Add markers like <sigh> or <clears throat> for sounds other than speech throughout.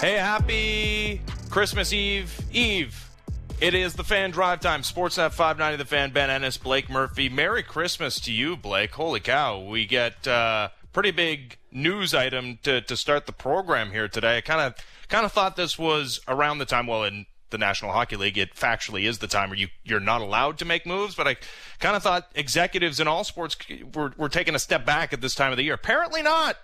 Hey, happy Christmas Eve. Eve. It is the fan drive time. Sportsnet 590 The Fan, Ben Ennis, Blake Murphy. Merry Christmas to you, Blake. Holy cow. We get uh, pretty big news item to, to start the program here today. I kind of kind of thought this was around the time, well, in the National Hockey League, it factually is the time where you, you're not allowed to make moves, but I kind of thought executives in all sports were, were taking a step back at this time of the year. Apparently not.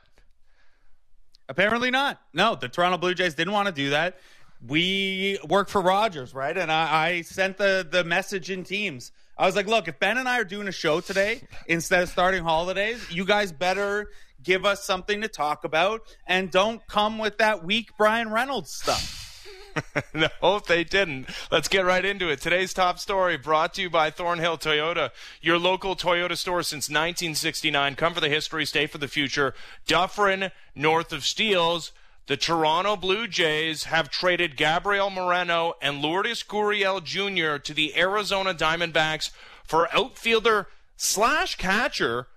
Apparently not. No, the Toronto Blue Jays didn't want to do that. We work for Rogers, right? And I, I sent the the message in teams. I was like, look, if Ben and I are doing a show today instead of starting holidays, you guys better give us something to talk about and don't come with that weak Bryan Reynolds stuff. <laughs> no, they didn't. Let's get right into it. Today's top story brought to you by Thornhill Toyota, your local Toyota store since 1969. Come for the history, stay for the future. Dufferin, north of Steeles. The Toronto Blue Jays have traded Gabriel Moreno and Lourdes Gurriel Jr. to the Arizona Diamondbacks for outfielder slash catcher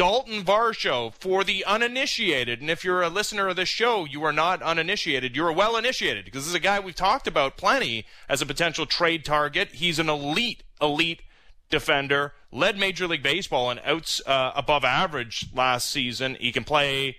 Daulton Varsho for the uninitiated. And if you're a listener of this show, you are not uninitiated. You're well initiated because this is a guy we've talked about plenty as a potential trade target. He's an elite, elite defender, led Major League Baseball in outs uh, above average last season. He can play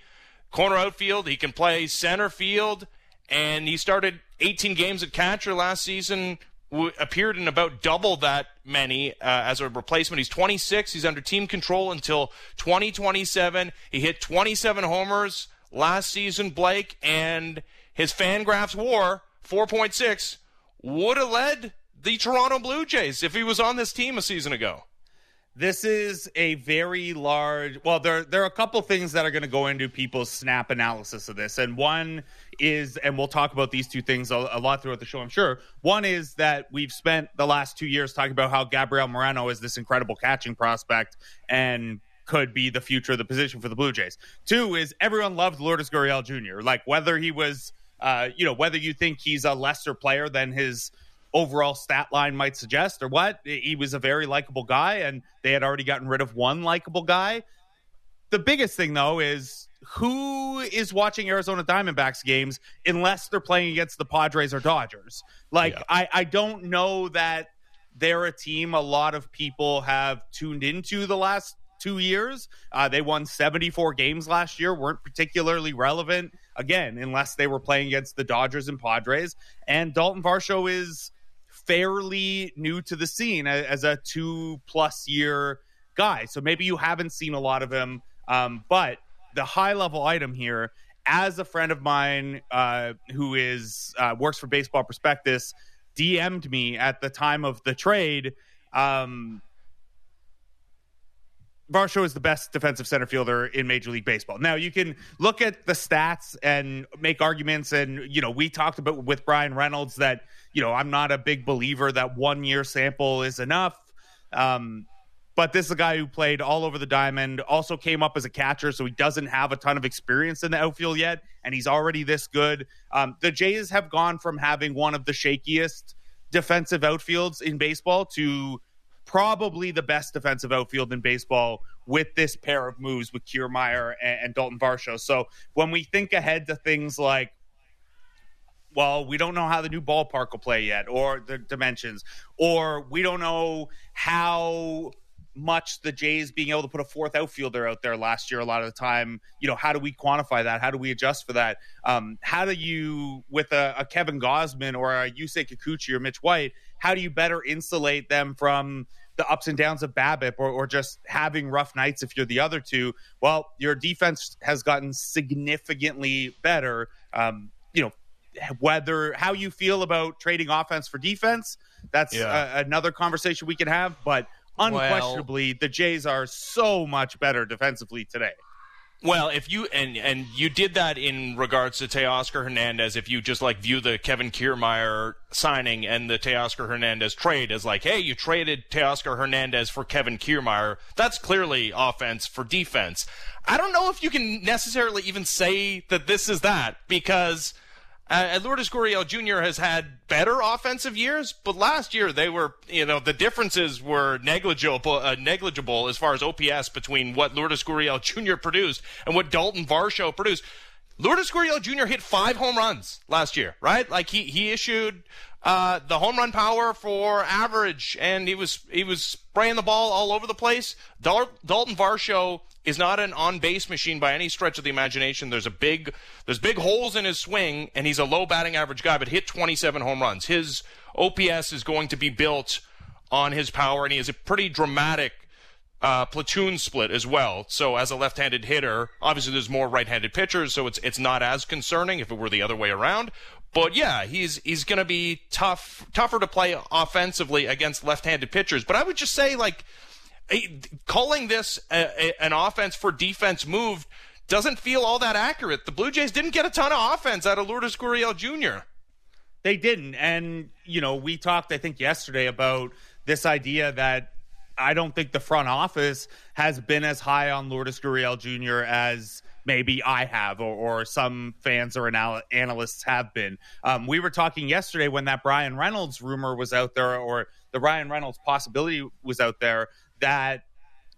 corner outfield, he can play center field, and he started 18 games at catcher last season appeared in about double that many uh, as a replacement. He's 26. He's under team control until 2027. He hit 27 homers last season, Blake, and his Fangraphs WAR 4.6 would have led the Toronto Blue Jays if he was on this team a season ago. This is a very large. Well, there there are a couple things that are going to go into people's snap analysis of this, and one is, and we'll talk about these two things a, a, lot throughout the show, I'm sure. One is that we've spent the last two years talking about how Gabriel Moreno is this incredible catching prospect and could be the future of the position for the Blue Jays. Two is everyone loved Lourdes Gurriel Jr. Like whether he was, uh, you know, whether you think he's a lesser player than his overall stat line might suggest or what. He was a very likable guy, and they had already gotten rid of one likable guy. The biggest thing, though, is who is watching Arizona Diamondbacks games unless they're playing against the Padres or Dodgers? Like, yeah. I, I don't know that they're a team a lot of people have tuned into the last two years. Uh, they won 74 games last year, weren't particularly relevant, again, unless they were playing against the Dodgers and Padres. And Daulton Varsho is fairly new to the scene as a two plus year guy. So maybe you haven't seen a lot of him. Um, but the high level item here, as a friend of mine uh, who is uh, works for Baseball Prospectus, DM'd me at the time of the trade. Um, Varsho is the best defensive center fielder in Major League Baseball. Now you can look at the stats and make arguments, and you know we talked about with Bryan Reynolds that you know, I'm not a big believer that one year sample is enough. Um, but this is a guy who played all over the diamond, also came up as a catcher, so he doesn't have a ton of experience in the outfield yet, and he's already this good. Um, the Jays have gone from having one of the shakiest defensive outfields in baseball to probably the best defensive outfield in baseball with this pair of moves with Kiermaier and, and Daulton Varsho. So when we think ahead to things like well, we don't know how the new ballpark will play yet, or the dimensions, or we don't know how much the Jays being able to put a fourth outfielder out there last year. A lot of the time, you know, how do we quantify that? How do we adjust for that? Um, how do you, with a, a Kevin Gausman or a Yusei Kikuchi or Mitch White, how do you better insulate them from? the ups and downs of BABIP or, or just having rough nights if you're the other two. Well, your defense has gotten significantly better. Um, you know, whether how you feel about trading offense for defense, that's yeah. a, another conversation we can have. But unquestionably, well, the Jays are so much better defensively today. Well, if you and and you did that in regards to Teoscar Hernandez, if you just like view the Kevin Kiermaier signing and the Teoscar Hernandez trade as like, hey, you traded Teoscar Hernandez for Kevin Kiermaier, that's clearly offense for defense. I don't know if you can necessarily even say that this is that because uh, Lourdes Gurriel Jr. has had better offensive years, but last year they were, you know, the differences were negligible, uh, negligible as far as OPS between what Lourdes Gurriel Jr. produced and what Daulton Varsho produced. Lourdes Gurriel Jr. hit five home runs last year, right? Like he he issued uh, the home run power for average, and he was he was spraying the ball all over the place. Dal- Daulton Varsho is not an on base machine by any stretch of the imagination. There's a big there's big holes in his swing, and he's a low batting average guy, but hit 27 home runs. His OPS is going to be built on his power, and he has a pretty dramatic uh, platoon split as well. So as a left-handed hitter, obviously there's more right-handed pitchers, so it's it's not as concerning if it were the other way around. But yeah, he's he's going to be tough tougher to play offensively against left-handed pitchers. But I would just say like calling this a, a, an offense for defense move doesn't feel all that accurate. The Blue Jays didn't get a ton of offense out of Lourdes Gurriel Jr. They didn't, and you know we talked I think yesterday about this idea that I don't think the front office has been as high on Lourdes Gurriel Jr. as maybe I have or, or some fans or anal- analysts have been. Um, we were talking yesterday when that Bryan Reynolds rumor was out there or the Ryan Reynolds possibility was out there that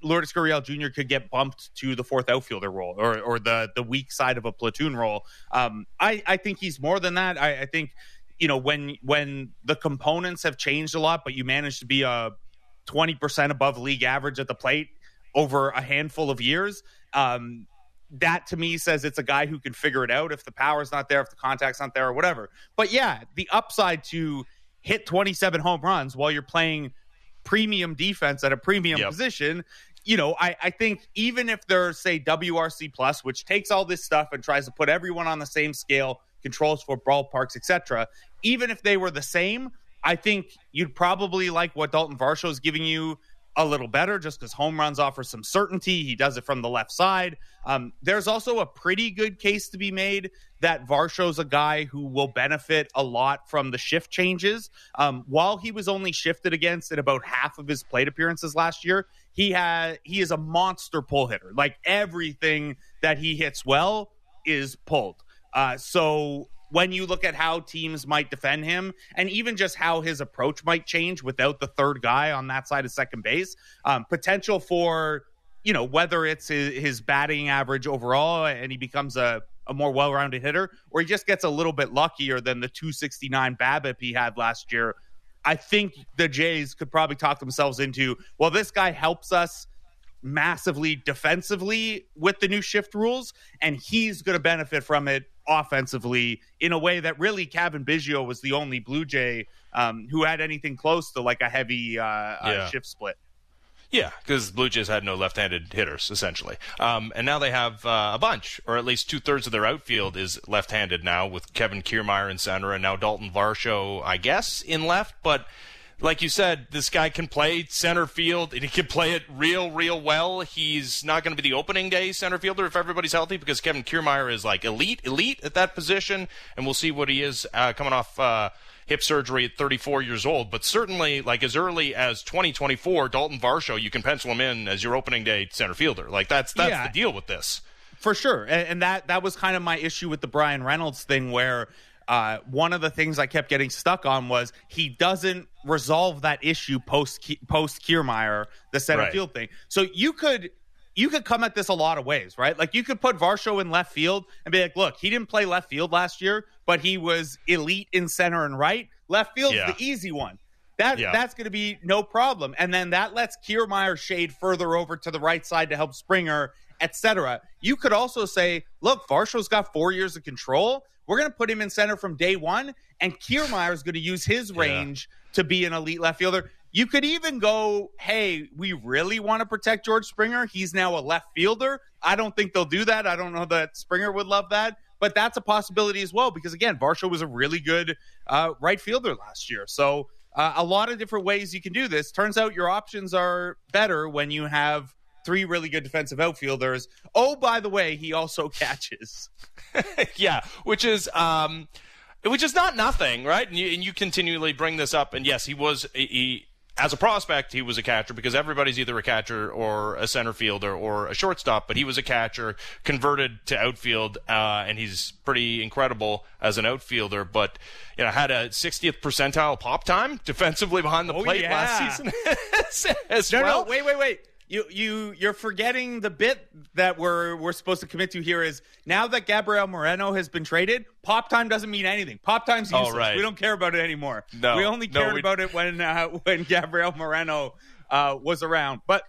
Lourdes Gurriel Jr. could get bumped to the fourth outfielder role or, or the the weak side of a platoon role. Um, I, I think he's more than that. I, I think you know when when the components have changed a lot, but you manage to be a 20% above league average at the plate over a handful of years. Um, that to me says it's a guy who can figure it out if the power's not there, if the contact's not there, or whatever. But yeah, the upside to hit 27 home runs while you're playing premium defense at a premium yep. position. You know, I, I think even if there's say WRC plus, which takes all this stuff and tries to put everyone on the same scale, controls for ballparks, etc. Even if they were the same, I think you'd probably like what Daulton Varsho is giving you a little better just because home runs offer some certainty. He does it from the left side. Um, there's also a pretty good case to be made that Varsho's a guy who will benefit a lot from the shift changes. Um, while he was only shifted against in about half of his plate appearances last year, he had he is a monster pull hitter. Like everything that he hits well is pulled. Uh, so when you look at how teams might defend him and even just how his approach might change without the third guy on that side of second base, um, potential for, you know, whether it's his, his batting average overall and he becomes a, a more well rounded hitter or he just gets a little bit luckier than the 269 BABIP he had last year. I think the Jays could probably talk themselves into, well, this guy helps us massively defensively with the new shift rules, and he's going to benefit from it offensively in a way that really Cavan Biggio was the only Blue Jay um, who had anything close to like a heavy uh, uh yeah. uh, shift split. Yeah, because Blue Jays had no left-handed hitters essentially, um, and now they have uh, a bunch, or at least two-thirds of their outfield is left-handed now, with Kevin Kiermaier in center and now Daulton Varsho, I guess, in left. But like you said, this guy can play center field and he can play it real, real well. He's not going to be the opening day center fielder if everybody's healthy because Kevin Kiermaier is like elite, elite at that position, and we'll see what he is uh, coming off uh, hip surgery at 34 years old. But certainly, like as early as 2024, Daulton Varsho, you can pencil him in as your opening day center fielder. Like that's that's yeah. the deal with this for sure. And, and, that that was kind of my issue with the Bryan Reynolds thing, where uh, one of the things I kept getting stuck on was he doesn't resolve that issue post post Kiermaier, the center right. field thing. So you could you could come at this a lot of ways, right? Like you could put Varsho in left field and be like, look, he didn't play left field last year, but he was elite in center and right. Left field's yeah. the easy one. That yeah. that's going to be no problem. And then that lets Kiermaier shade further over to the right side to help Springer, etc. You could also say, look, Varsho's got four years of control. We're going to put him in center from day one, and Kiermaier is going to use his range yeah. to be an elite left fielder. You could even go, hey, we really want to protect George Springer. He's now a left fielder. I don't think they'll do that. I don't know that Springer would love that, but that's a possibility as well because, again, Varsho was a really good uh, right fielder last year. So, uh, a lot of different ways you can do this. Turns out your options are better when you have three really good defensive outfielders. Oh, by the way, he also <laughs> catches. <laughs> yeah, which is um, which is not nothing, right? And you, and you continually bring this up. And yes, he was he as a prospect, he was a catcher because everybody's either a catcher or a center fielder or a shortstop. But he was a catcher, converted to outfield, uh, and he's pretty incredible as an outfielder. But you know, had a 60th percentile pop time defensively behind the oh, plate yeah. last season <laughs> as no, well. No, wait, wait, wait. You you you're forgetting the bit that we're we're supposed to commit to here is now that Gabriel Moreno has been traded, pop time doesn't mean anything. Pop time's Oh, useless. right. We don't care about it anymore. No. we only No, cared we- about it when uh, <laughs> when Gabriel Moreno uh, was around. But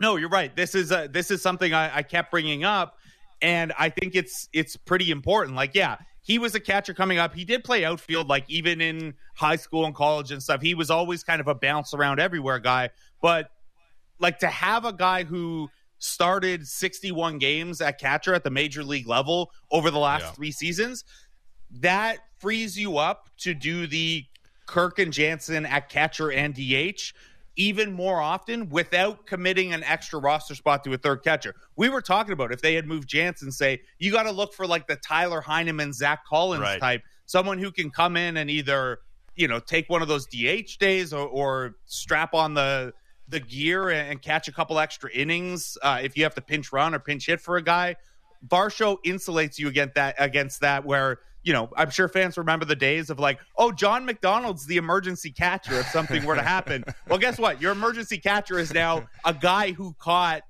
no, you're right. This is uh, this is something I, I kept bringing up, and I think it's it's pretty important. Like, yeah, he was a catcher coming up. He did play outfield, like even in high school and college and stuff. He was always kind of a bounce around everywhere guy. But like to have a guy who started 61 games at catcher at the major league level over the last Yeah. three seasons, that frees you up to do the Kirk and Jansen at catcher and DH even more often without committing an extra roster spot to a third catcher. We were talking about if they had moved Jansen, say, you got to look for like the Tyler Heineman, Zach Collins Right. type, someone who can come in and either, you know, take one of those DH days or, or strap on the the gear and, and catch a couple extra innings uh, if you have to pinch run or pinch hit for a guy. Varsho insulates you against that against that where you know I'm sure fans remember the days of like oh John McDonald's the emergency catcher if something were to happen. <laughs> well, guess what? Your emergency catcher is now a guy who caught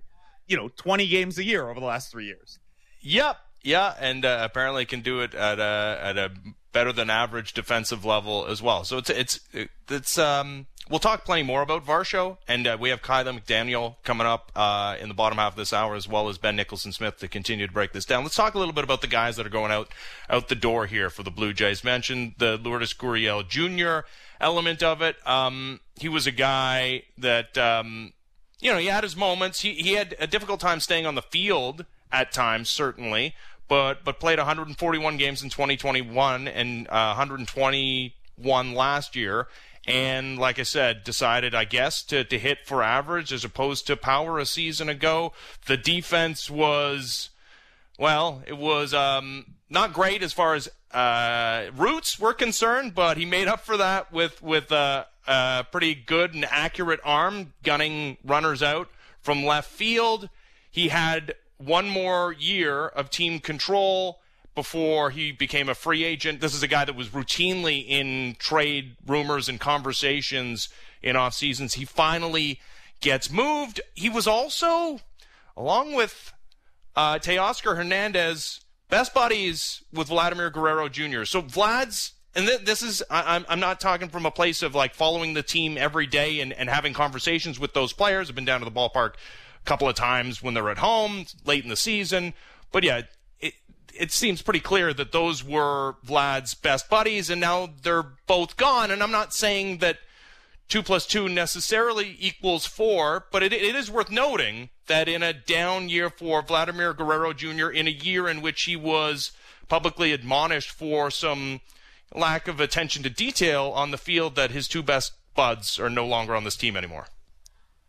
you know 20 games a year over the last three years. Yep. Yeah, and uh, apparently can do it at a at a better than average defensive level as well. So it's it's it's um we'll talk plenty more about Varsho, and uh, we have Kiley McDaniel coming up uh, in the bottom half of this hour, as well as Ben Nicholson Smith to continue to break this down. Let's talk a little bit about the guys that are going out out the door here for the Blue Jays. Mentioned the Lourdes Gurriel Jr. element of it. Um, he was a guy that. Um, you know, he had his moments. He he had a difficult time staying on the field at times, certainly, but but played 141 games in 2021 and uh, 121 last year. And like I said, decided, I guess, to, to hit for average as opposed to power a season ago. The defense was, well, it was um, not great as far as uh, routes were concerned, but he made up for that with with uh, a pretty good and accurate arm, gunning runners out from left field. He had one more year of team control before he became a free agent. This is a guy that was routinely in trade rumors and conversations in off seasons. He finally gets moved. He was also, along with uh, Teoscar Hernandez, best buddies with Vladimir Guerrero Jr. So Vlad's, and th- this is, I- I'm, I'm not talking from a place of like following the team every day and, and having conversations with those players. I've been down to the ballpark couple of times when they're at home late in the season. But yeah, it, it seems pretty clear that those were Vlad's best buddies, and now they're both gone. And I'm not saying that two plus two necessarily equals four, but it, it is worth noting that in a down year for Vladimir Guerrero Jr., in a year in which he was publicly admonished for some lack of attention to detail on the field, that his two best buds are no longer on this team anymore.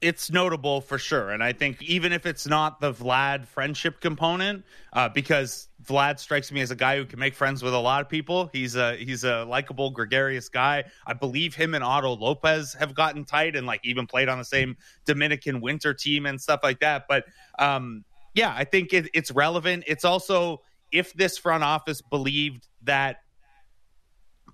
It's notable for sure. And I think even if it's not the Vlad friendship component, uh, because Vlad strikes me as a guy who can make friends with a lot of people. He's a he's a likable, gregarious guy. I believe him and Otto Lopez have gotten tight and like even played on the same Dominican winter team and stuff like that. But um, yeah, I think it, it's relevant. It's also if this front office believed that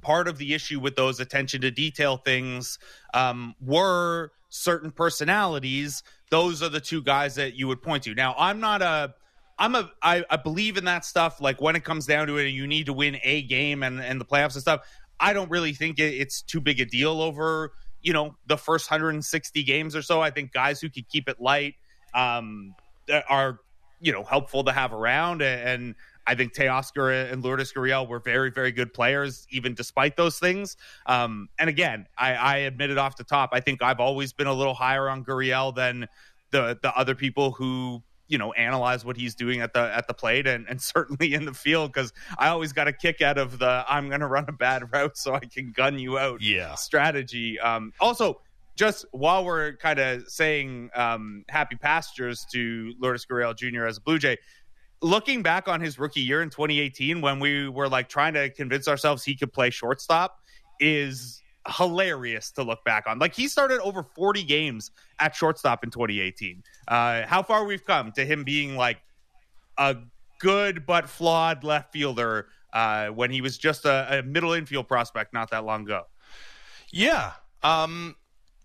part of the issue with those attention to detail things um, were certain personalities. Those are the two guys that you would point to. Now, I'm not a. I'm a. I, I believe in that stuff. Like when it comes down to it, you need to win a game and and the playoffs and stuff. I don't really think it, it's too big a deal over you know the first 160 games or so. I think guys who could keep it light um, are you know helpful to have around and I think Teoscar and Lourdes Gurriel were very, very good players, even despite those things. Um, and again, I, I admitted off the top, I think I've always been a little higher on Gurriel than the the other people who you know analyze what he's doing at the at the plate and, and <laughs> certainly in the field because I always got a kick out of the I'm going to run a bad route so I can gun you out Yeah. strategy. Um, also, just while we're kind of saying um, happy pastures to Lourdes Gurriel Jr. as a Blue Jay, looking back on his rookie year in 2018 when we were like trying to convince ourselves he could play shortstop is hilarious to look back on. Like he started over 40 games at shortstop in 2018. Uh, how far we've come to him being like a good but flawed left fielder uh, when he was just a, a middle infield prospect not that long ago. Yeah. Um,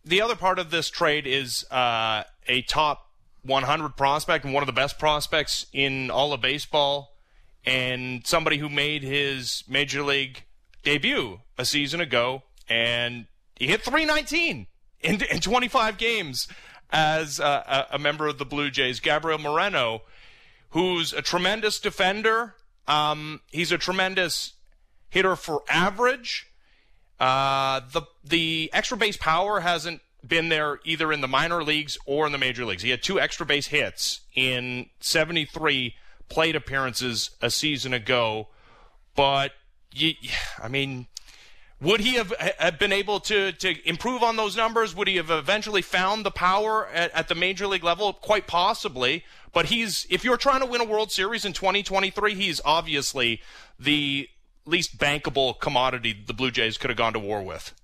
the other part of this trade is uh, a top 100 prospect and one of the best prospects in all of baseball, and somebody who made his major league debut a season ago, and he hit 319 in, in 25 games as a, a member of the Blue Jays. Gabriel Moreno, who's a tremendous defender. Um, he's a tremendous hitter for average. Uh, the the extra base power hasn't been there either in the minor leagues or in the major leagues. He had two extra base hits in 73 plate appearances a season ago, but you, I mean, would he have, have been able to, to improve on those numbers? Would he have eventually found the power at, at the major league level? Quite possibly. But he's, if you're trying to win a World Series in 2023, he's obviously the least bankable commodity the Blue Jays could have gone to war with.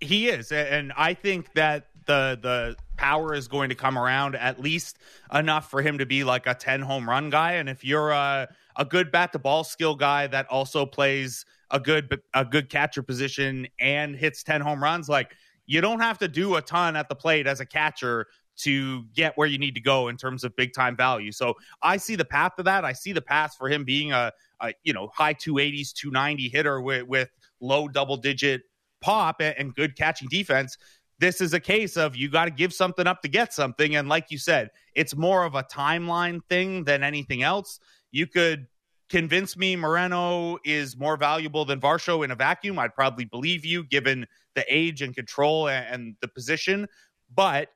He is, and I think that the the power is going to come around at least enough for him to be like a 10 home run guy. And if you're a a good bat to ball skill guy that also plays a good a good catcher position and hits 10 home runs, like you don't have to do a ton at the plate as a catcher to get where you need to go in terms of big time value. So I see the path to that. I see the path for him being a, a you know high 280s, 290 hitter with, with low double digit pop and, good catching defense. This is a case of you got to give something up to get something. And like you said, it's more of a timeline thing than anything else. You could convince me Moreno is more valuable than Varsho in a vacuum. I'd probably believe you given the age and control and, and the position. But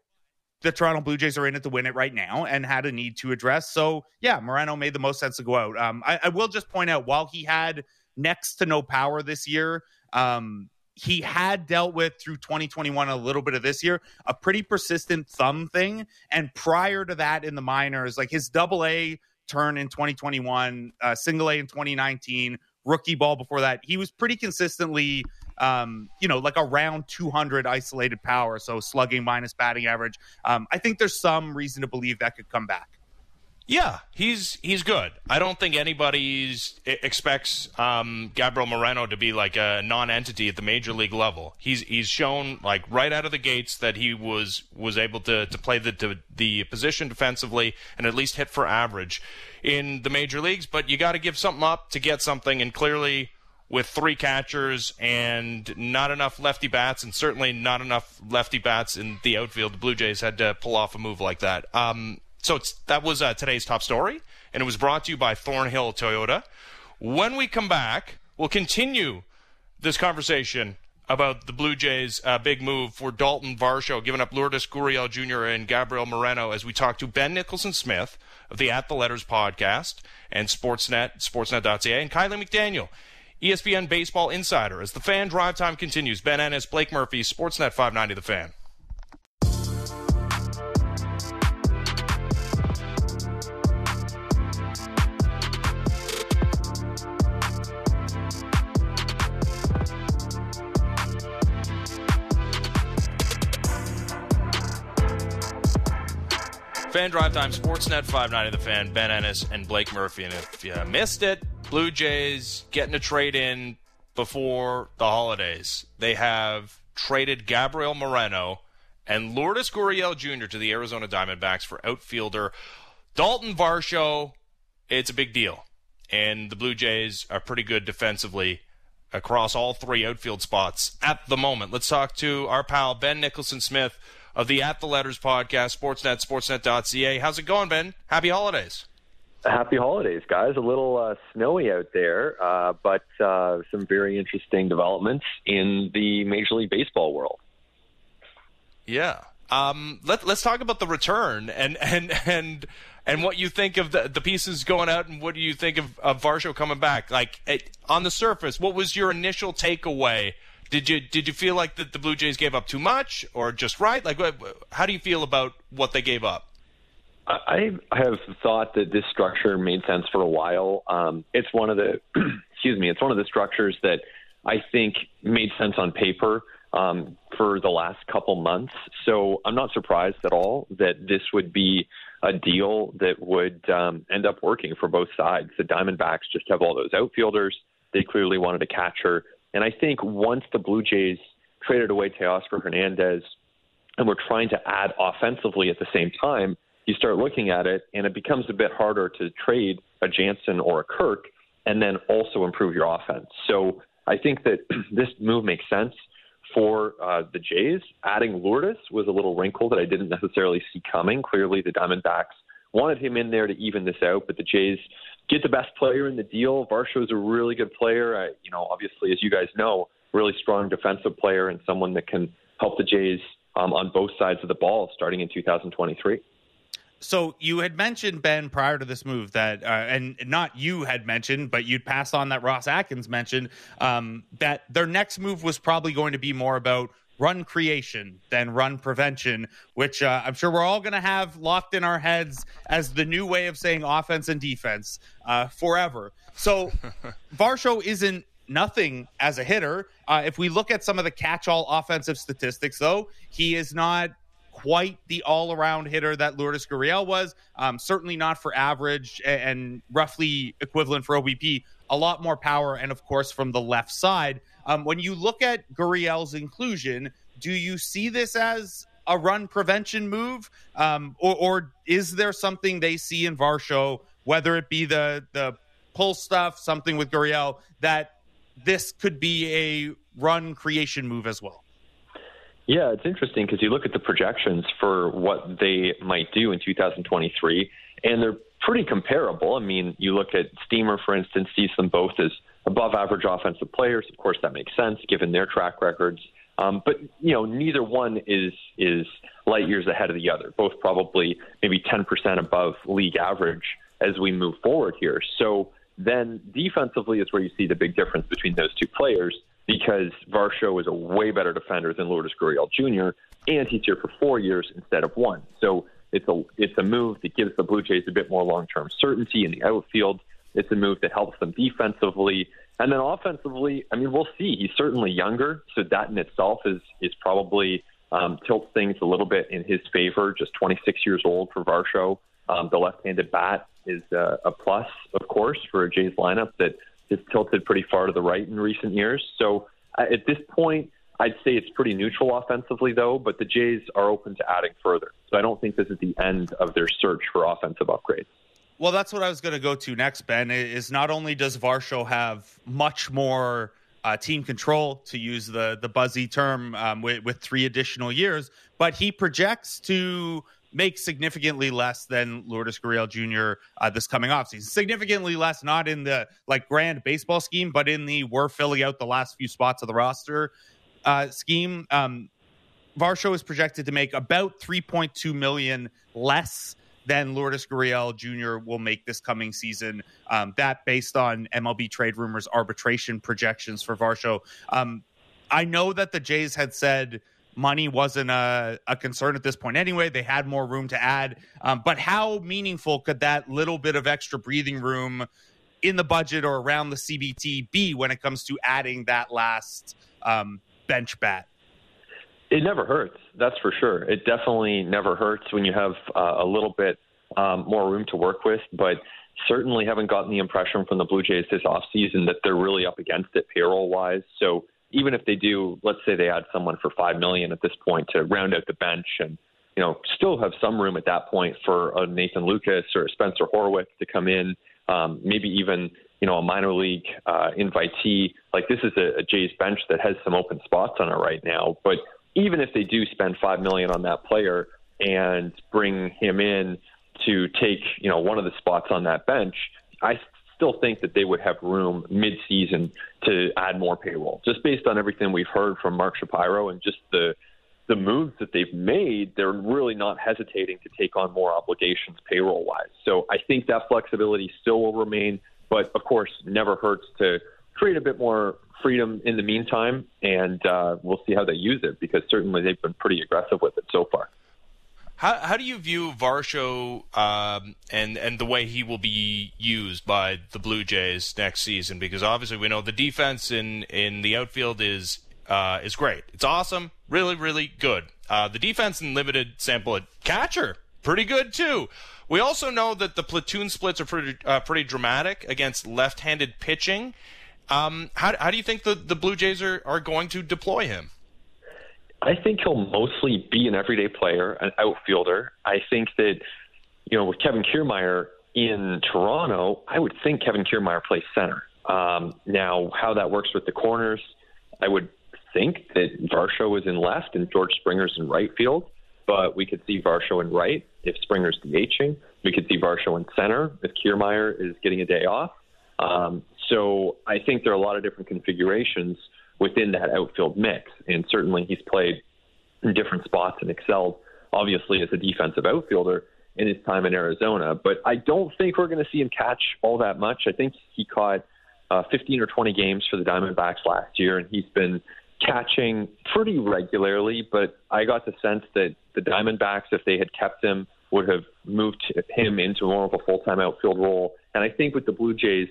the Toronto Blue Jays are in it to win it right now and had a need to address. So, yeah, Moreno made the most sense to go out. Um, I, I, will just point out while he had next to no power this year, um, he had dealt with through 2021 a little bit of this year a pretty persistent thumb thing. And prior to that in the minors like his double a turn in 2021 uh, single a in 2019 rookie ball before that he was pretty consistently um, you know like around 200 isolated power. So slugging minus batting average. Um, i think there's some reason to believe that could come back yeah, he's he's good. I don't think anybody expects um, Gabriel Moreno to be like a non-entity at the major league level. He's he's shown like right out of the gates that he was was able to to play the the position defensively and at least hit for average in the major leagues. But you got to give something up to get something, and clearly with three catchers and not enough lefty bats, and certainly not enough lefty bats in the outfield, the Blue Jays had to pull off a move like that. Um, so that was uh, today's top story, and it was brought to you by Thornhill Toyota. When we come back, we'll continue this conversation about the Blue Jays' uh, big move for Daulton Varsho, giving up Lourdes Gurriel Jr. and Gabriel Moreno as we talk to Ben Nicholson Smith of the At the Letters podcast and Sportsnet, Sportsnet.ca, and Kiley McDaniel, ESPN Baseball Insider. As the fan drive time continues, Ben Ennis, Blake Murphy, Sportsnet 590 The Fan. Fan Drive Time, Sportsnet 590 The Fan, Ben Ennis and Blake Murphy. And if you missed it, Blue Jays getting a trade in before the holidays. They have traded Gabriel Moreno and Lourdes Gurriel Jr. to the Arizona Diamondbacks for outfielder Daulton Varsho. It's a big deal. And the Blue Jays are pretty good defensively across all three outfield spots at the moment. Let's talk to our pal Ben Nicholson Smith of the At the Letters podcast, Sportsnet, Sportsnet.ca. How's it going, Ben? Happy holidays. Happy holidays, guys. A little uh, snowy out there, uh, but uh, some very interesting developments in the Major League Baseball world. Yeah. Um, let, us talk about the return and and and and what you think of the, the pieces going out, and what do you think of, of Varsho coming back? Like it, on the surface, what was your initial takeaway did you did you feel like that the Blue Jays gave up too much or just right? Like, how do you feel about what they gave up? I have thought that this structure made sense for a while. Um, it's one of the <clears throat> excuse me, it's one of the structures that I think made sense on paper um, for the last couple months. So I'm not surprised at all that this would be a deal that would um, end up working for both sides. The Diamondbacks just have all those outfielders. They clearly wanted a catcher. And I think once the Blue Jays traded away Teoscar Hernandez, and we're trying to add offensively at the same time, you start looking at it and it becomes a bit harder to trade a Jansen or a Kirk and then also improve your offense. So I think that <clears throat> this move makes sense for uh, the Jays. Adding Lourdes was a little wrinkle that I didn't necessarily see coming. Clearly, the Diamondbacks wanted him in there to even this out, but the Jays get the best player in the deal. Varsho is a really good player. I, you know, obviously, as you guys know, really strong defensive player and someone that can help the Jays um, on both sides of the ball starting in 2023. So you had mentioned Ben prior to this move that, uh, and not you had mentioned, but you'd pass on that Ross Atkins mentioned um, that their next move was probably going to be more about run creation than run prevention, which uh, I'm sure we're all going to have locked in our heads as the new way of saying offense and defense uh, forever. So <laughs> Varsho isn't nothing as a hitter. Uh, if we look at some of the catch-all offensive statistics, though, he is not quite the all around hitter that Lourdes Gurriel was. Um, certainly not for average and roughly equivalent for OBP. A lot more power, and of course, from the left side. Um, when you look at Gurriel's inclusion, do you see this as a run prevention move, um, or, or, is there something they see in Varsho, whether it be the the pull stuff, something with Gurriel, that this could be a run creation move as well? Yeah, it's interesting because you look at the projections for what they might do in 2023, and they're pretty comparable. I mean, you look at Steamer, for instance, sees them both as above average offensive players. Of course, that makes sense given their track records. Um, but you know, neither one is is light years ahead of the other. Both probably maybe 10% above league average as we move forward here. So then defensively is where you see the big difference between those two players because Varsho is a way better defender than Lourdes Gurriel Jr. and he's here for four years instead of one. So it's a it's a move that gives the Blue Jays a bit more long term certainty in the outfield. It's a move that helps them defensively. And then offensively, I mean, we'll see. He's certainly younger, so that in itself is is probably um, tilts things a little bit in his favor. Just 26 years old for Varsho. Um, the left-handed bat is uh, a plus, of course, for a Jays lineup that has tilted pretty far to the right in recent years. So uh, at this point, I'd say it's pretty neutral offensively, though, but the Jays are open to adding further. So I don't think this is the end of their search for offensive upgrades. Well, that's what I was going to go to next, Ben. Is not only does Varsho have much more uh, team control, to use the the buzzy term, um, with, with three additional years, but he projects to make significantly less than Lourdes Gurriel Jr. Uh, this coming offseason. Significantly less, not in the like grand baseball scheme, but in the we're filling out the last few spots of the roster uh, scheme. Um, Varsho is projected to make about 3.2 million less than Lourdes Gurriel Jr. will make this coming season. Um, that based on MLB trade rumors arbitration projections for Varsho. Um, I know that the Jays had said money wasn't a, a, concern at this point anyway. They had more room to add. Um, but how meaningful could that little bit of extra breathing room in the budget or around the CBT be when it comes to adding that last um, bench bat? It never hurts. That's for sure. It definitely never hurts when you have uh, a little bit um, more room to work with. But certainly haven't gotten the impression from the Blue Jays this offseason that they're really up against it payroll wise. So even if they do, let's say they add someone for five million at this point to round out the bench and you know still have some room at that point for a Nathan Lukes or Spencer Horwitz to come in, um, maybe even you know a minor league uh, invitee. Like this is a, a Jays bench that has some open spots on it right now. But even if they do spend five million on that player and bring him in to take you know one of the spots on that bench, I still think that they would have room mid-season to add more payroll, just based on everything we've heard from Mark Shapiro and just the the moves that they've made. They're really not hesitating to take on more obligations payroll-wise. So I think that flexibility still will remain, but of course, never hurts to create a bit more freedom in the meantime, and uh, we'll see how they use it because certainly they've been pretty aggressive with it so far. How, how do you view Varsho um, and and the way he will be used by the Blue Jays next season? Because obviously we know the defense in in the outfield is uh, is great. It's awesome, really really good. Uh, the defense in limited sample at catcher pretty good too. We also know that the platoon splits are pretty uh, pretty dramatic against left-handed pitching. Um, how, how do you think the, the Blue Jays are, are going to deploy him? I think he'll mostly be an everyday player, an outfielder. I think that, you know, with Kevin Kiermaier in Toronto, I would think Kevin Kiermaier plays center. Um, now, how that works with the corners, I would think that Varsho is in left and George Springer's in right field, but we could see Varsho in right if Springer's DHing. We could see Varsho in center if Kiermaier is getting a day off. Um, so I think there are a lot of different configurations within that outfield mix, and certainly he's played in different spots and excelled, obviously, as a defensive outfielder in his time in Arizona. But I don't think we're going to see him catch all that much. I think he caught uh, 15 or 20 games for the Diamondbacks last year, and he's been catching pretty regularly. But I got the sense that the Diamondbacks, if they had kept him, would have moved him into more of a full time outfield role. And I think with the Blue Jays,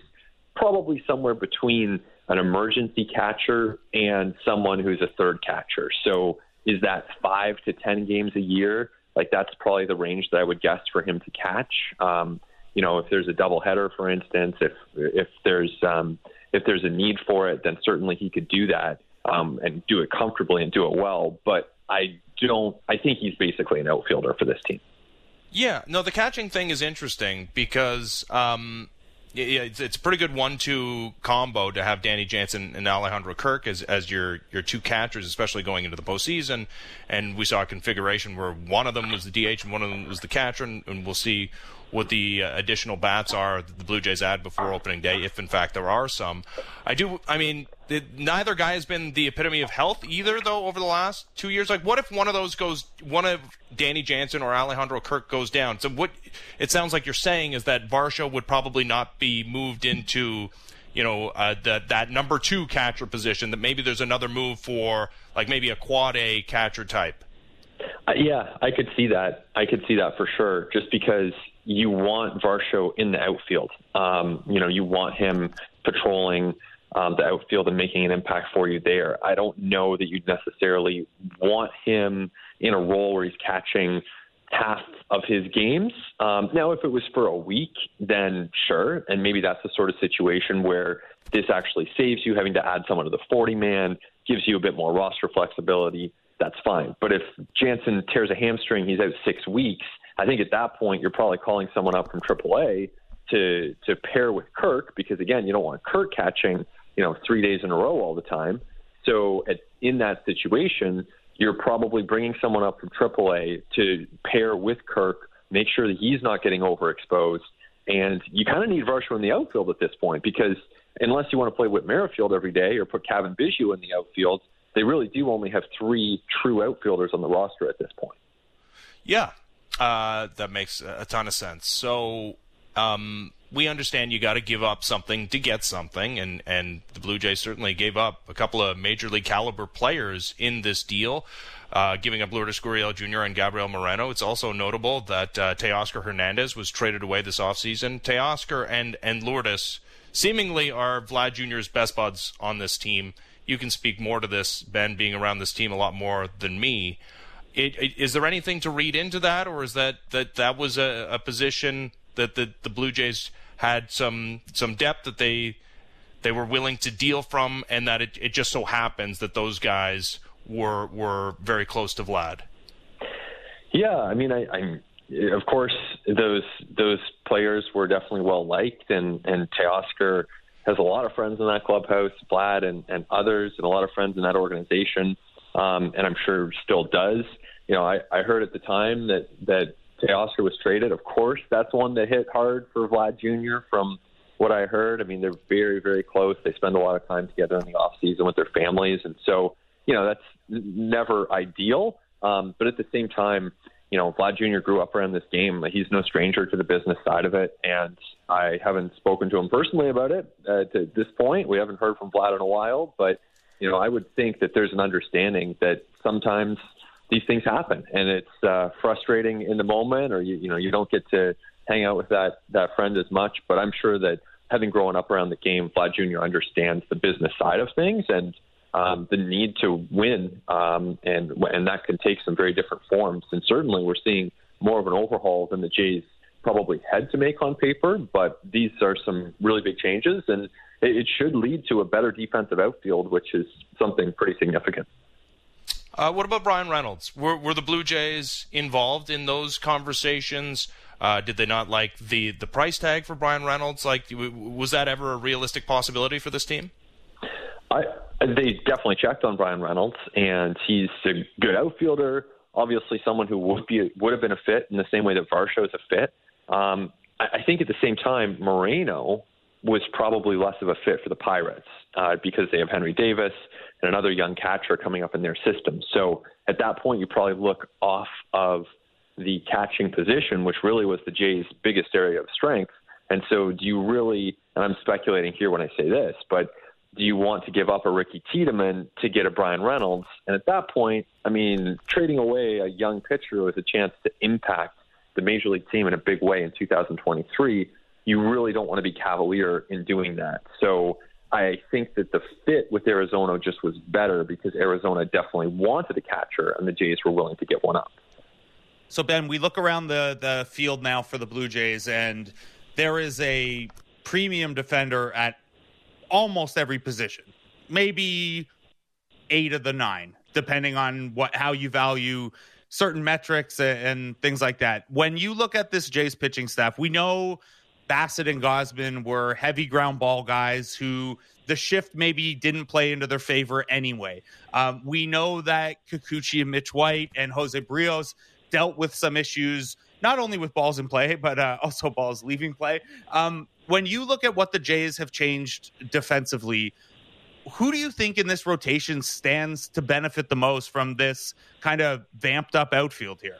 probably somewhere between an emergency catcher and someone who's a third catcher. So is that five to 10 games a year? Like that's probably the range that I would guess for him to catch. Um, you know, if there's a doubleheader, for instance, if if there's um, if there's a need for it, then certainly he could do that um, and do it comfortably and do it well. But I don't. I think he's basically an outfielder for this team. Yeah, no, the catching thing is interesting because um, yeah, it's, it's a pretty good one-two combo to have Danny Jansen and Alejandro Kirk as as your your two catchers, especially going into the postseason. And we saw a configuration where one of them was the DH and one of them was the catcher, and, and we'll see what the uh, additional bats are the Blue Jays add before opening day, if in fact there are some. I do. I mean, neither guy has been the epitome of health either, though. Over the last two years, like what if one of those goes, one of Danny Jansen or Alejandro Kirk goes down? So what it sounds like you're saying is that Varsho would probably not be moved into. You know uh, that that number two catcher position. That maybe there's another move for like maybe a quad A catcher type. Uh, yeah, I could see that. I could see that for sure. Just because you want Varsho in the outfield. Um, you know, you want him patrolling um, the outfield and making an impact for you there. I don't know that you'd necessarily want him in a role where he's catching half of his games. Um, now, if it was for a week, then sure, and maybe that's the sort of situation where this actually saves you having to add someone to the 40 man, gives you a bit more roster flexibility. That's fine. But if Jansen tears a hamstring, he's out six weeks I think at that point you're probably calling someone up from AAA to to pair with Kirk because again you don't want Kirk catching you know three days in a row all the time. So at, in that situation, you're probably bringing someone up from AAA to pair with Kirk, make sure that he's not getting overexposed, and you kind of need Varsho in the outfield at this point because unless you want to play Whit Merrifield every day or put Cavan Biggio in the outfield, they really do only have three true outfielders on the roster at this point. Yeah, uh, that makes a ton of sense. So um, we understand you got to give up something to get something, and and the Blue Jays certainly gave up a couple of major league caliber players in this deal. Uh, giving up Lourdes Gurriel Jr. and Gabriel Moreno. It's also notable that uh, Teoscar Hernandez was traded away this offseason. Teoscar and, and Lourdes seemingly are Vlad Jr.'s best buds on this team. You can speak more to this, Ben, being around this team a lot more than me. It, it, is there anything to read into that, or is that that that was a, a position that the the Blue Jays had some some depth that they they were willing to deal from, and that it, it just so happens that those guys were were very close to Vlad. Yeah, I mean, I, I'm of course those those players were definitely well liked, and and Teoscar has a lot of friends in that clubhouse, Vlad and and others, and a lot of friends in that organization, um, and I'm sure still does you know, I, I heard at the time that that Teoscar was traded. Of course, that's one that hit hard for Vlad Jr. From what I heard, I mean, they're very, very close. They spend a lot of time together in the off season with their families, and so you know that's never ideal. Um, but at the same time, you know, Vlad Jr. grew up around this game. He's no stranger to the business side of it, and I haven't spoken to him personally about it uh, to this point. We haven't heard from Vlad in a while, but you know, I would think that there's an understanding that sometimes these things happen, and it's uh, frustrating in the moment, or you you know you don't get to hang out with that that friend as much. But I'm sure that having grown up around the game, Vlad Jr. understands the business side of things and um, the need to win, um, and and that can take some very different forms. And certainly, we're seeing more of an overhaul than the Jays probably had to make on paper. But these are some really big changes, and it, it should lead to a better defensive outfield, which is something pretty significant. Uh, what about Bryan Reynolds? Were, were the Blue Jays involved in those conversations? Uh, did they not like the the price tag for Bryan Reynolds? Like, was that ever a realistic possibility for this team? I, they definitely checked on Bryan Reynolds, and he's a good outfielder. Obviously, someone who would be would have been a fit in the same way that Varsho is a fit. Um, I, I think at the same time, Moreno was probably less of a fit for the Pirates uh, because they have Henry Davis and another young catcher coming up in their system. So at that point, you probably look off of the catching position, which really was the Jays' biggest area of strength. And so, do you really, and I'm speculating here when I say this, but do you want to give up a Ricky Tiedemann to get a Bryan Reynolds? And at that point, I mean, trading away a young pitcher with a chance to impact the major league team in a big way in 2023, you really don't want to be cavalier in doing that. So I think that the fit with Arizona just was better because Arizona definitely wanted a catcher and the Jays were willing to get one up. So Ben, we look around the the field now for the Blue Jays, and there is a premium defender at almost every position, maybe eight of the nine, depending on what how you value certain metrics and things like that. When you look at this Jays pitching staff, we know Bassitt and Gausman were heavy ground ball guys who the shift maybe didn't play into their favor anyway. Um, we know that Kikuchi and Mitch White and Jose Berrios dealt with some issues, not only with balls in play, but uh, also balls leaving play. Um, when you look at what the Jays have changed defensively, who do you think in this rotation stands to benefit the most from this kind of vamped up outfield here?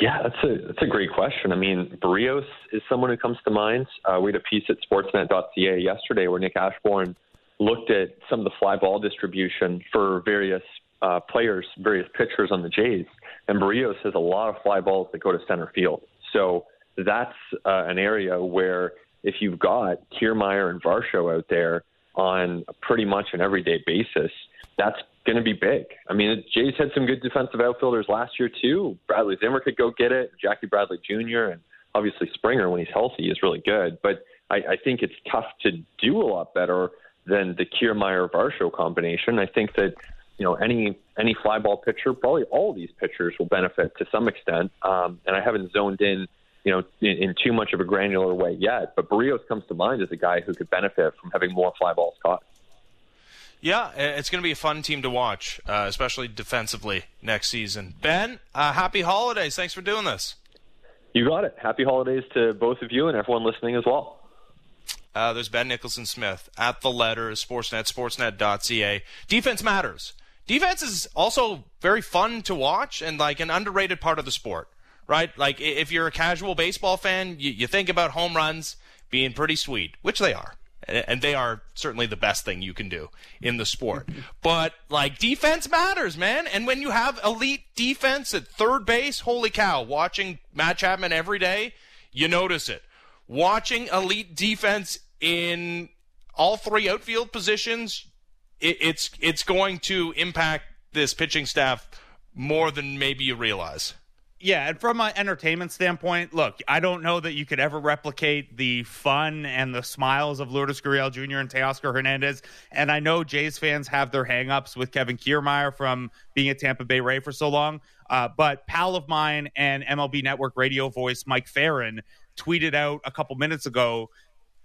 Yeah, that's a that's a great question. I mean, Berrios is someone who comes to mind. Uh, we had a piece at Sportsnet.ca yesterday where Nick Ashbourne looked at some of the fly ball distribution for various uh, players, various pitchers on the Jays, and Berrios has a lot of fly balls that go to center field. So that's uh, an area where if you've got Kiermaier and Varsho out there on pretty much an everyday basis, that's going to be big. I mean, Jays had some good defensive outfielders last year too. Bradley Zimmer could go get it. Jackie Bradley Jr. and obviously Springer when he's healthy is really good. But I, I think it's tough to do a lot better than the Kiermaier Varsho combination. I think that you know any any fly ball pitcher, probably all these pitchers will benefit to some extent. Um, and I haven't zoned in, you know, in, in too much of a granular way yet. But Berrios comes to mind as a guy who could benefit from having more fly balls caught. Yeah, it's going to be a fun team to watch, uh, especially defensively next season. Ben, uh, happy holidays! Thanks for doing this. You got it. Happy holidays to both of you and everyone listening as well. Uh, there's Ben Nicholson Smith at the letter, Sportsnet, sportsnet.ca. Defense matters defense is also very fun to watch and like an underrated part of the sport, right? Like if you're a casual baseball fan, you, you think about home runs being pretty sweet, which they are. And they are certainly the best thing you can do in the sport. but like defense matters, man. And when you have elite defense at third base, holy cow, watching Matt Chapman every day, you notice it. Watching elite defense in all three outfield positions, it, it's it's going to impact this pitching staff more than maybe you realize. Yeah, and from an entertainment standpoint, look, I don't know that you could ever replicate the fun and the smiles of Lourdes Gurriel Jr. and Teoscar Hernandez. And I know Jays fans have their hangups with Kevin Kiermaier from being at Tampa Bay Ray for so long. Uh, but pal of mine and MLB Network radio voice Mike Ferrin tweeted out a couple minutes ago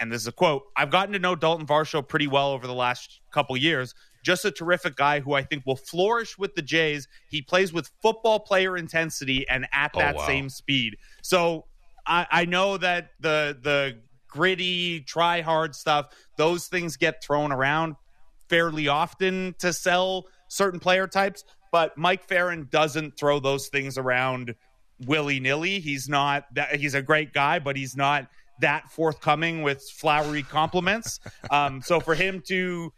and this is a quote I've gotten to know Daulton Varsho pretty well over the last couple years. Just a terrific guy who I think will flourish with the Jays. He plays with football player intensity and at oh, that wow. same speed. So I, I know that the the gritty, try hard stuff, those things get thrown around fairly often to sell certain player types. But Mike Ferrin doesn't throw those things around willy nilly. He's not that he's a great guy, but he's not that forthcoming with flowery compliments. <laughs> Um, so for him to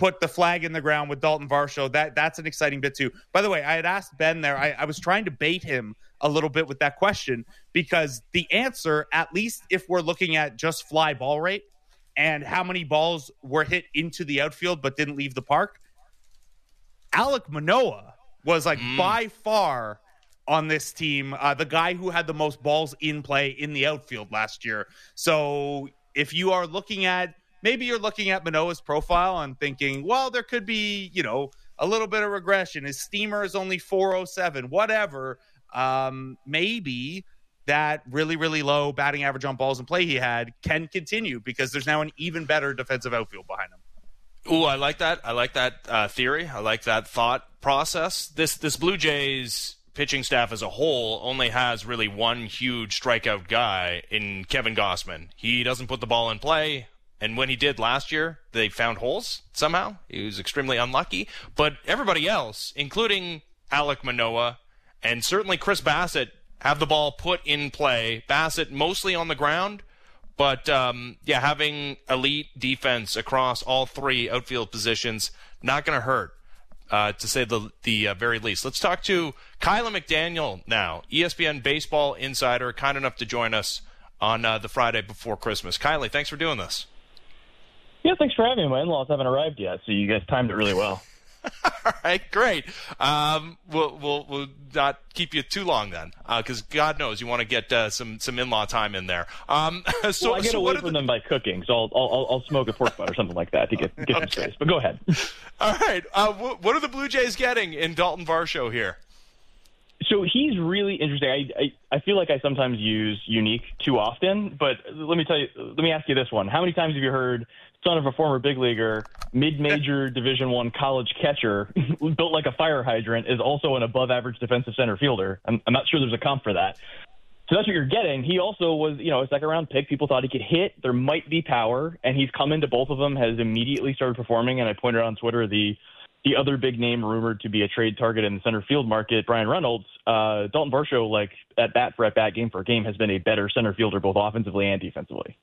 put the flag in the ground with Daulton Varsho, that that's an exciting bit too. By the way, I had asked Ben there. I, I was trying to bait him a little bit with that question because the answer, at least if we're looking at just fly ball rate and how many balls were hit into the outfield but didn't leave the park, Alec Manoah was like mm. by far on this team, uh, the guy who had the most balls in play in the outfield last year. So if you are looking at maybe you're looking at Manoah's profile and thinking, well, there could be, you know, a little bit of regression. His steamer is only 407, whatever. Um, maybe that really, really low batting average on balls in play he had can continue because there's now an even better defensive outfield behind him. Ooh, I like that. I like that uh, theory. I like that thought process. This this Blue Jays pitching staff as a whole only has really one huge strikeout guy in Kevin Gausman. He doesn't put the ball in play. And when he did last year, they found holes somehow. He was extremely unlucky. But everybody else, including Alec Manoah and certainly Chris Bassitt, have the ball put in play. Bassitt mostly on the ground, but um, yeah, having elite defense across all three outfield positions not going to hurt. Uh, to say the the uh, very least. Let's talk to Kiley McDaniel now, ESPN baseball insider, kind enough to join us on uh, the Friday before Christmas. Kiley, thanks for doing this. Yeah, thanks for having me. My in-laws haven't arrived yet, so you guys timed it really well. <laughs> All right, great. Um, we'll, we'll, we'll not keep you too long then, because uh, God knows you want to get uh, some some in-law time in there. Um, <laughs> so, well, I get so away from the... them by cooking, so I'll, I'll I'll smoke a pork butt or something like that to get get <laughs> okay. some space. But go ahead. All right, uh, what are the Blue Jays getting in Daulton Varsho here? So he's really interesting. I, I, I feel like I sometimes use unique too often, but let me tell you. Let me ask you this one: How many times have you heard son of a former big leaguer, mid-major <laughs> Division One college catcher, <laughs> built like a fire hydrant, is also an above-average defensive center fielder. I'm, I'm not sure there's a comp for that. So that's what you're getting. He also was, you know, a second round pick. People thought he could hit. There might be power, and he's come into both of them, has immediately started performing. And I pointed out on Twitter the the other big name rumored to be a trade target in the center field market, Bryan Reynolds. Uh, Daulton Varsho, like at bat for at bat, game for game, has been a better center fielder both offensively and defensively.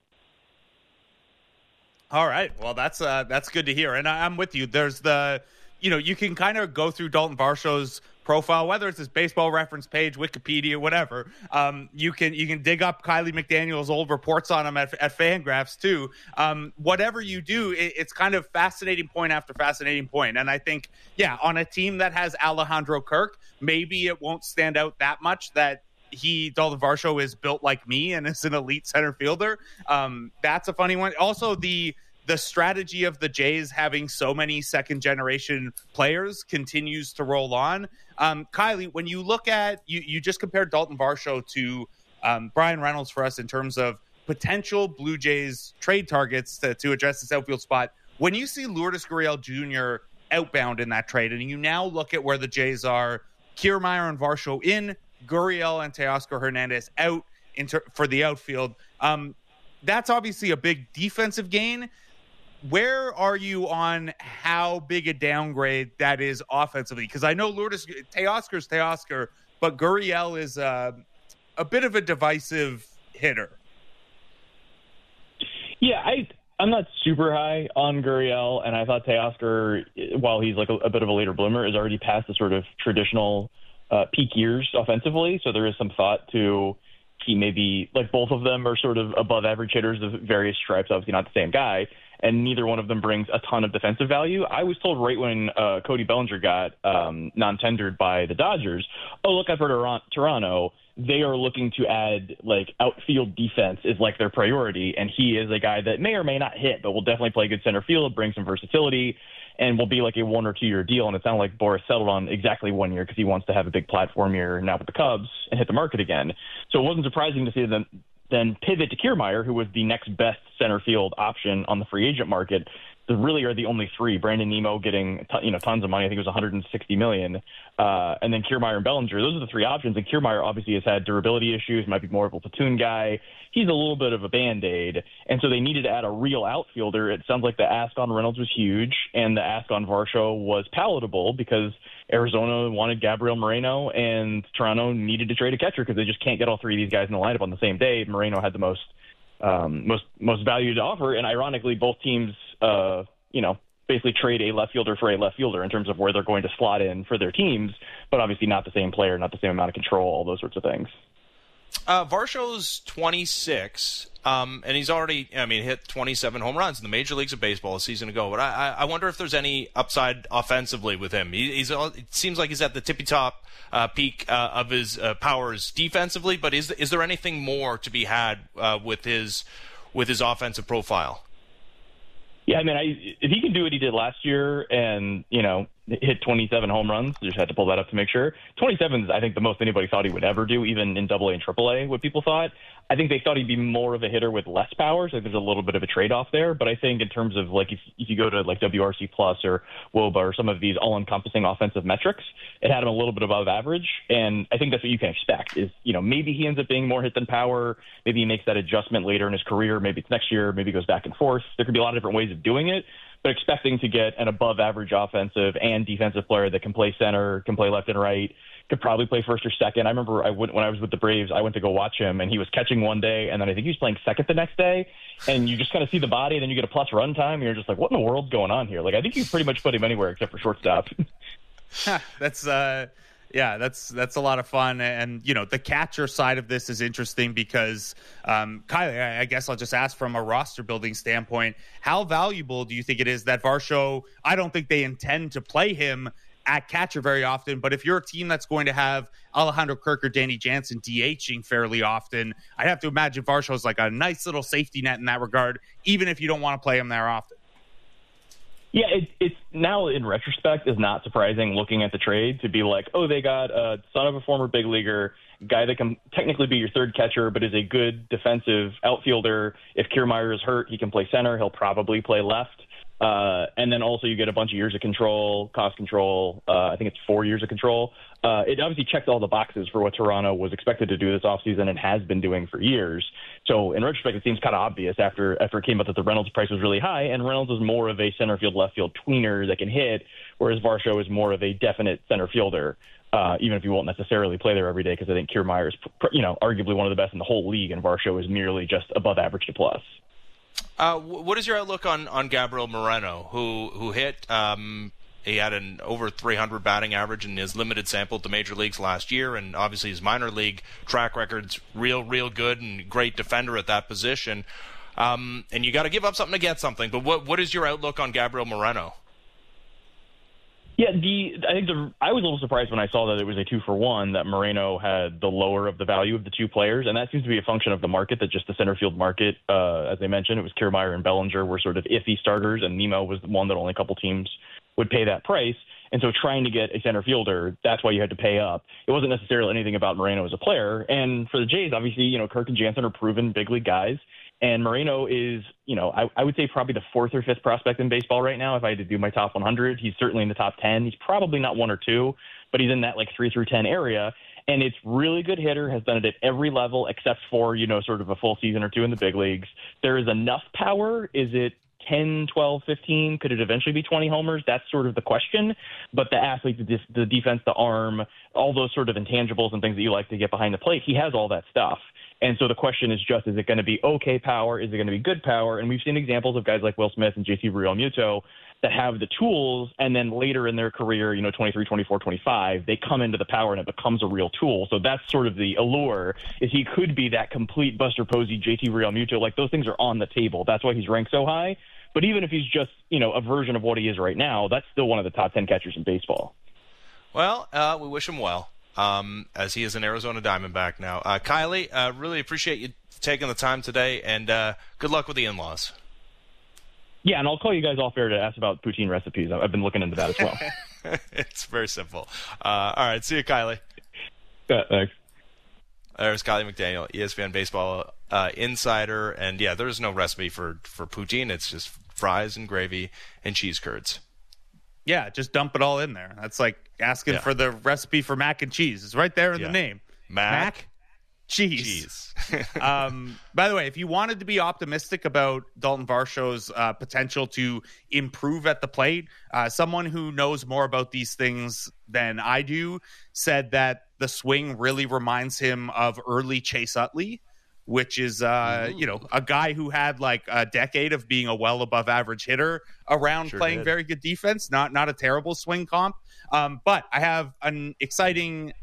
All right. Well, that's uh, that's good to hear, and I, am with you. There's the, you know, you can kind of go through Daulton Varsho's profile, whether it's his baseball reference page, Wikipedia, whatever. Um, you can you can dig up Kiley McDaniel's old reports on him at, at Fangraphs too. Um, whatever you do, it, it's kind of fascinating point after fascinating point. And I think, yeah, on a team that has Alejandro Kirk, maybe it won't stand out that much that he Daulton Varsho is built like me and is an elite center fielder. Um, that's a funny one. Also, the the strategy of the Jays having so many second generation players continues to roll on. Um, Kiley, when you look at you, you just compared Daulton Varsho to um, Bryan Reynolds for us in terms of potential Blue Jays trade targets to, to address this outfield spot. When you see Lourdes Gurriel Jr. outbound in that trade, and you now look at where the Jays are, Kiermaier and Varsho in, Gurriel and Teoscar Hernandez out inter- for the outfield. Um, that's obviously a big defensive gain. Where are you on how big a downgrade that is offensively? Because I know Lourdes Teoscar's Teoscar, but Gurriel is uh, a bit of a divisive hitter. Yeah, I I'm not super high on Gurriel, and I thought Teoscar, while he's like a, a bit of a later bloomer, is already past the sort of traditional uh, peak years offensively. So there is some thought to he maybe like both of them are sort of above average hitters of various stripes. Obviously not the same guy, and neither one of them brings a ton of defensive value. I was told right when uh, Cody Bellinger got um, non-tendered by the Dodgers, oh look, I've heard of Toronto. They are looking to add like outfield defense is like their priority, and he is a guy that may or may not hit, but will definitely play good center field, bring some versatility and will be like a one or two year deal. And it sounded like Boras settled on exactly one year because he wants to have a big platform year now with the Cubs and hit the market again. So it wasn't surprising to see them then pivot to Kiermaier, who was the next best center field option on the free agent market really are the only three. Brandon Nimmo getting you know tons of money. I think it was 160 million, uh, and then Kiermaier and Bellinger. Those are the three options. And Kiermaier obviously has had durability issues. Might be more of a platoon guy. He's a little bit of a band aid, and so they needed to add a real outfielder. It sounds like the ask on Reynolds was huge, and the ask on Varsho was palatable because Arizona wanted Gabriel Moreno, and Toronto needed to trade a catcher because they just can't get all three of these guys in the lineup on the same day. Moreno had the most um, most most value to offer. And ironically, both teams, uh, you know, basically trade a left fielder for a left fielder in terms of where they're going to slot in for their teams, but obviously not the same player, not the same amount of control, all those sorts of things. Uh, Varsho's 26, um, and he's already, I mean, hit 27 home runs in the major leagues of baseball a season ago. But I, I wonder if there's any upside offensively with him. He, he's, it seems like he's at the tippy top uh, peak uh, of his uh, powers defensively. But is is there anything more to be had uh, with his with his offensive profile? Yeah, I mean, I, if he can do what he did last year, and you know, <laughs> hit 27 home runs. Just had to pull that up to make sure. 27 is, I think, the most anybody thought he would ever do, even in Double A and Triple A. What people thought. I think they thought he'd be more of a hitter with less power, so there's a little bit of a trade-off there. But I think in terms of like if, if you go to like WRC Plus or WOBA or some of these all-encompassing offensive metrics, it had him a little bit above average, and I think that's what you can expect. Is you know maybe he ends up being more hit than power, maybe he makes that adjustment later in his career, maybe it's next year, maybe he goes back and forth. There could be a lot of different ways of doing it but expecting to get an above average offensive and defensive player that can play center, can play left and right, could probably play first or second. I remember I went when I was with the Braves, I went to go watch him, and he was catching one day, and then I think he was playing second the next day. And you just kind of see the body, and then you get a plus run time, and you're just like, what in the world's going on here? Like I think you pretty much put him anywhere except for shortstop. <laughs> that's uh yeah, that's that's a lot of fun, and you know the catcher side of this is interesting because um, Kiley, I, guess I'll just ask from a roster building standpoint, how valuable do you think it is that Varsho? I don't think they intend to play him at catcher very often. But if you're a team that's going to have Alejandro Kirk or Danny Jansen DHing fairly often, I'd have to imagine Varsho's like a nice little safety net in that regard, even if you don't want to play him there often. Yeah, it, it's now in retrospect is not surprising looking at the trade to be like, oh, they got a son of a former big leaguer, guy that can technically be your third catcher, but is a good defensive outfielder. If Kiermaier is hurt, he can play center. He'll probably play left. Uh, and then also you get a bunch of years of control, cost control. Uh, I think it's four years of control. Uh, it obviously checked all the boxes for what Toronto was expected to do this offseason and has been doing for years. So in retrospect, it seems kind of obvious after after it came out that the Reynolds price was really high, and Reynolds is more of a center field left field tweener that can hit, whereas Varsho is more of a definite center fielder. Uh, even if you won't necessarily play there every day, because I think Kiermaier is, you know, arguably one of the best in the whole league, and Varsho is merely just above average to plus. Uh, what is your outlook on, on Gabriel Moreno, who who hit? Um, he had an over 300 batting average in his limited sample at the major leagues last year, and obviously his minor league track record's real, real good and great defender at that position. Um, and you got to give up something to get something. But what what is your outlook on Gabriel Moreno? Yeah, the I think the I was a little surprised when I saw that it was a two for one that Moreno had the lower of the value of the two players, and that seems to be a function of the market. That just the center field market, uh, as I mentioned, it was Kiermaier and Bellinger were sort of iffy starters, and Nimmo was the one that only a couple teams would pay that price. And so trying to get a center fielder, that's why you had to pay up. It wasn't necessarily anything about Moreno as a player. And for the Jays, obviously, you know, Kirk and Jansen are proven big league guys. And Moreno is, you know, I, I would say probably the fourth or fifth prospect in baseball right now. If I had to do my top 100, he's certainly in the top 10. He's probably not one or two, but he's in that like three through 10 area. And it's really good hitter, has done it at every level except for, you know, sort of a full season or two in the big leagues. There is enough power. Is it 10, 12, 15? Could it eventually be 20 homers? That's sort of the question. But the athlete, the, the defense, the arm, all those sort of intangibles and things that you like to get behind the plate, he has all that stuff. And so the question is just, is it going to be okay power? Is it going to be good power? And we've seen examples of guys like Will Smith and JT Realmuto that have the tools and then later in their career, you know, 23, 24, 25, they come into the power and it becomes a real tool. So that's sort of the allure is he could be that complete Buster Posey, JT Realmuto. Like those things are on the table. That's why he's ranked so high. But even if he's just, you know, a version of what he is right now, that's still one of the top 10 catchers in baseball. Well, uh, we wish him well um, as he is an Arizona Diamondback now. Uh, Kiley, uh, really appreciate you taking the time today, and uh, good luck with the in-laws. Yeah, and I'll call you guys off air to ask about poutine recipes. I've been looking into that as well. <laughs> it's very simple. Uh, all right, see you, Kiley. Yeah, thanks. There's Kiley McDaniel, ESPN baseball uh, insider, and yeah, there's no recipe for for poutine. It's just fries and gravy and cheese curds. Yeah, just dump it all in there. That's like asking yeah. for the recipe for mac and cheese. It's right there in yeah. the name. Mac, mac cheese. cheese. <laughs> um, by the way, if you wanted to be optimistic about Daulton Varsho's uh, potential to improve at the plate, uh, someone who knows more about these things than I do said that the swing really reminds him of early Chase Utley which is uh, you know a guy who had like a decade of being a well above average hitter around sure playing did. very good defense. Not not a terrible swing comp. Um, but I have an exciting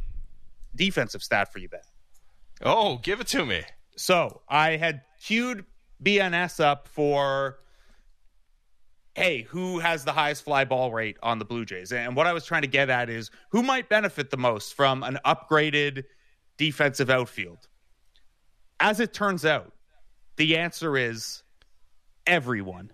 defensive stat for you, Ben. Oh, give it to me. So I had queued BNS up for hey, who has the highest fly ball rate on the Blue Jays? And what I was trying to get at is who might benefit the most from an upgraded defensive outfield. As it turns out, the answer is everyone.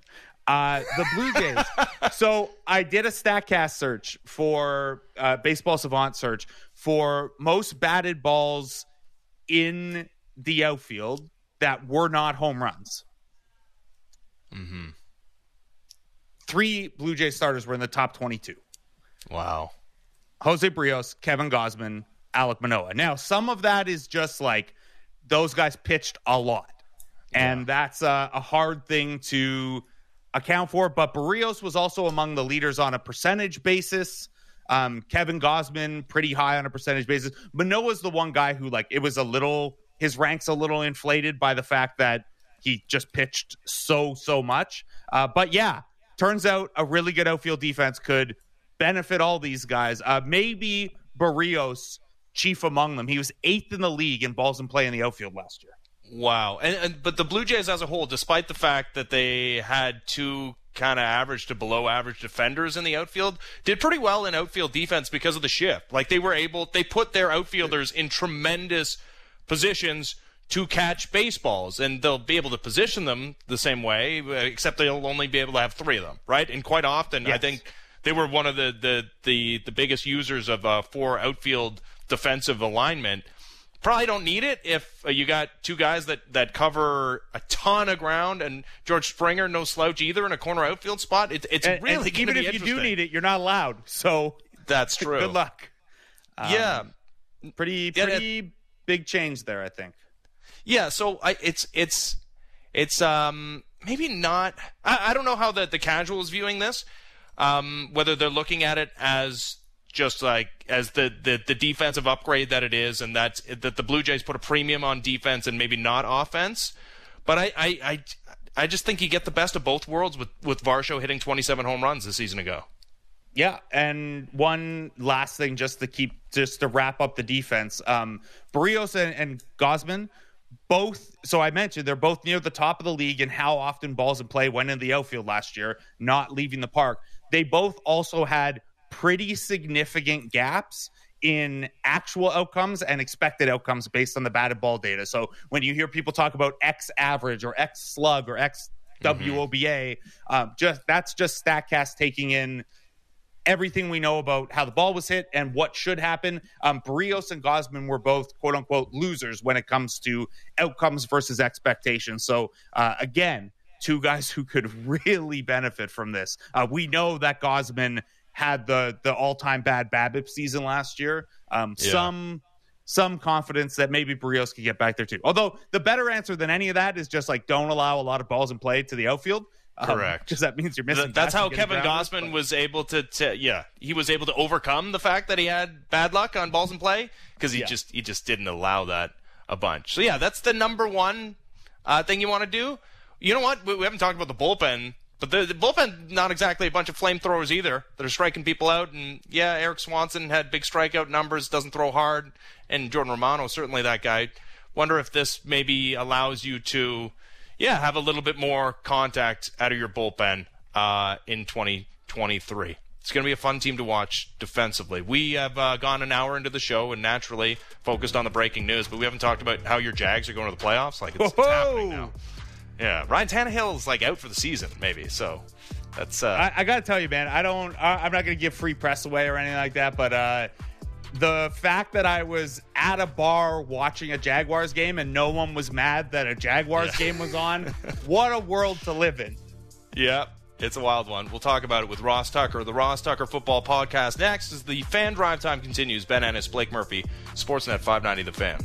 Uh, the Blue <laughs> Jays so I did a Statcast search for uh, Baseball Savant search for most batted balls in the outfield that were not home runs. Mm-hmm. Three Blue Jay starters were in the top 22. Wow. Jose Berrios, Kevin Gausman, Alec Manoah. Now, some of that is just like those guys pitched a lot. And that's a, a hard thing to account for. But Berrios was also among the leaders on a percentage basis. Um, Kevin Gausman, pretty high on a percentage basis. Manoah's the one guy who, like, it was a little, his ranks a little inflated by the fact that he just pitched so, so much. Uh, but yeah, turns out a really good outfield defense could benefit all these guys. Uh, maybe Berrios, chief among them. He was eighth in the league in balls in play in the outfield last year. Wow. And, and but the Blue Jays as a whole, despite the fact that they had two kind of average to below average defenders in the outfield, did pretty well in outfield defense because of the shift. Like they were able, they put their outfielders in tremendous positions to catch baseballs, and they'll be able to position them the same way, except they'll only be able to have three of them, right? And quite often, Yes. I think they were one of the the the, the biggest users of uh, four outfield defensive alignment. Probably don't need it if uh, you got two guys that, that cover a ton of ground and George Springer, no slouch either in a corner outfield spot. It, it's And- really and even if you do need it, you're not allowed. So That's <laughs> true. good luck. yeah, Pretty Yeah, pretty big change there, I think. yeah. So I, it's it's it's um maybe not. I, I don't know how the the casual is viewing this. Um, whether they're looking at it as just like as the, the the defensive upgrade that it is, and that's that the Blue Jays put a premium on defense and maybe not offense. But I I I, I just think you get the best of both worlds with with Varsho hitting 27 home runs a season ago. Yeah, and one last thing, just to keep, just to wrap up the defense. Um, Berrios and, and Gausman, both. So I mentioned they're both near the top of the league in how often balls in play went in the outfield last year, not leaving the park. They both also had pretty significant gaps in actual outcomes and expected outcomes based on the batted ball data. So when you hear people talk about X average or X slug or X WOBA, um, just that's just Statcast taking in everything we know about how the ball was hit and what should happen. Um, Berrios and Gausman were both quote unquote losers when it comes to outcomes versus expectations. So uh, again, two guys <laughs> who could really benefit from this. Uh, we know that Gausman had the the all time bad BABIP season last year. Um, Yeah. Some. Some confidence that maybe Berrios could get back there too. Although the better answer than any of that is just like don't allow a lot of balls in play to the outfield. Correct. Because that means you're missing. Th- that's how Kevin Gausman but- was able to, to, yeah, he was able to overcome the fact that he had bad luck on balls in play because he Yeah. just he just didn't allow that a bunch. So yeah, that's the number one uh, thing you want to do. You know what? We, we haven't talked about the bullpen, but the, the bullpen not exactly a bunch of flamethrowers either that are striking people out. And yeah, Erik Swanson had big strikeout numbers, doesn't throw hard, and Jordan Romano certainly that guy. Wonder if this maybe allows you to yeah, have a little bit more contact out of your bullpen uh, in 2023. It's going to be a fun team to watch defensively. We have uh, gone an hour into the show and naturally focused on the breaking news, but we haven't talked about how your Jags are going to the playoffs. Like it's, it's happening now. Yeah, Ryan Tannehill is like out for the season, maybe. So that's uh, I, I got to tell you, man, I don't. I, I'm not going to give free press away or anything like that, but uh, the fact that I was at a bar watching a Jaguars game and no one was mad that a Jaguars Yeah. game was on, <laughs> what a world to live in. Yeah, it's a wild one. We'll talk about it with Ross Tucker, the Ross Tucker Football Podcast. Next, as the fan drive time continues, Ben Ennis, Blake Murphy, Sportsnet 590 The Fan.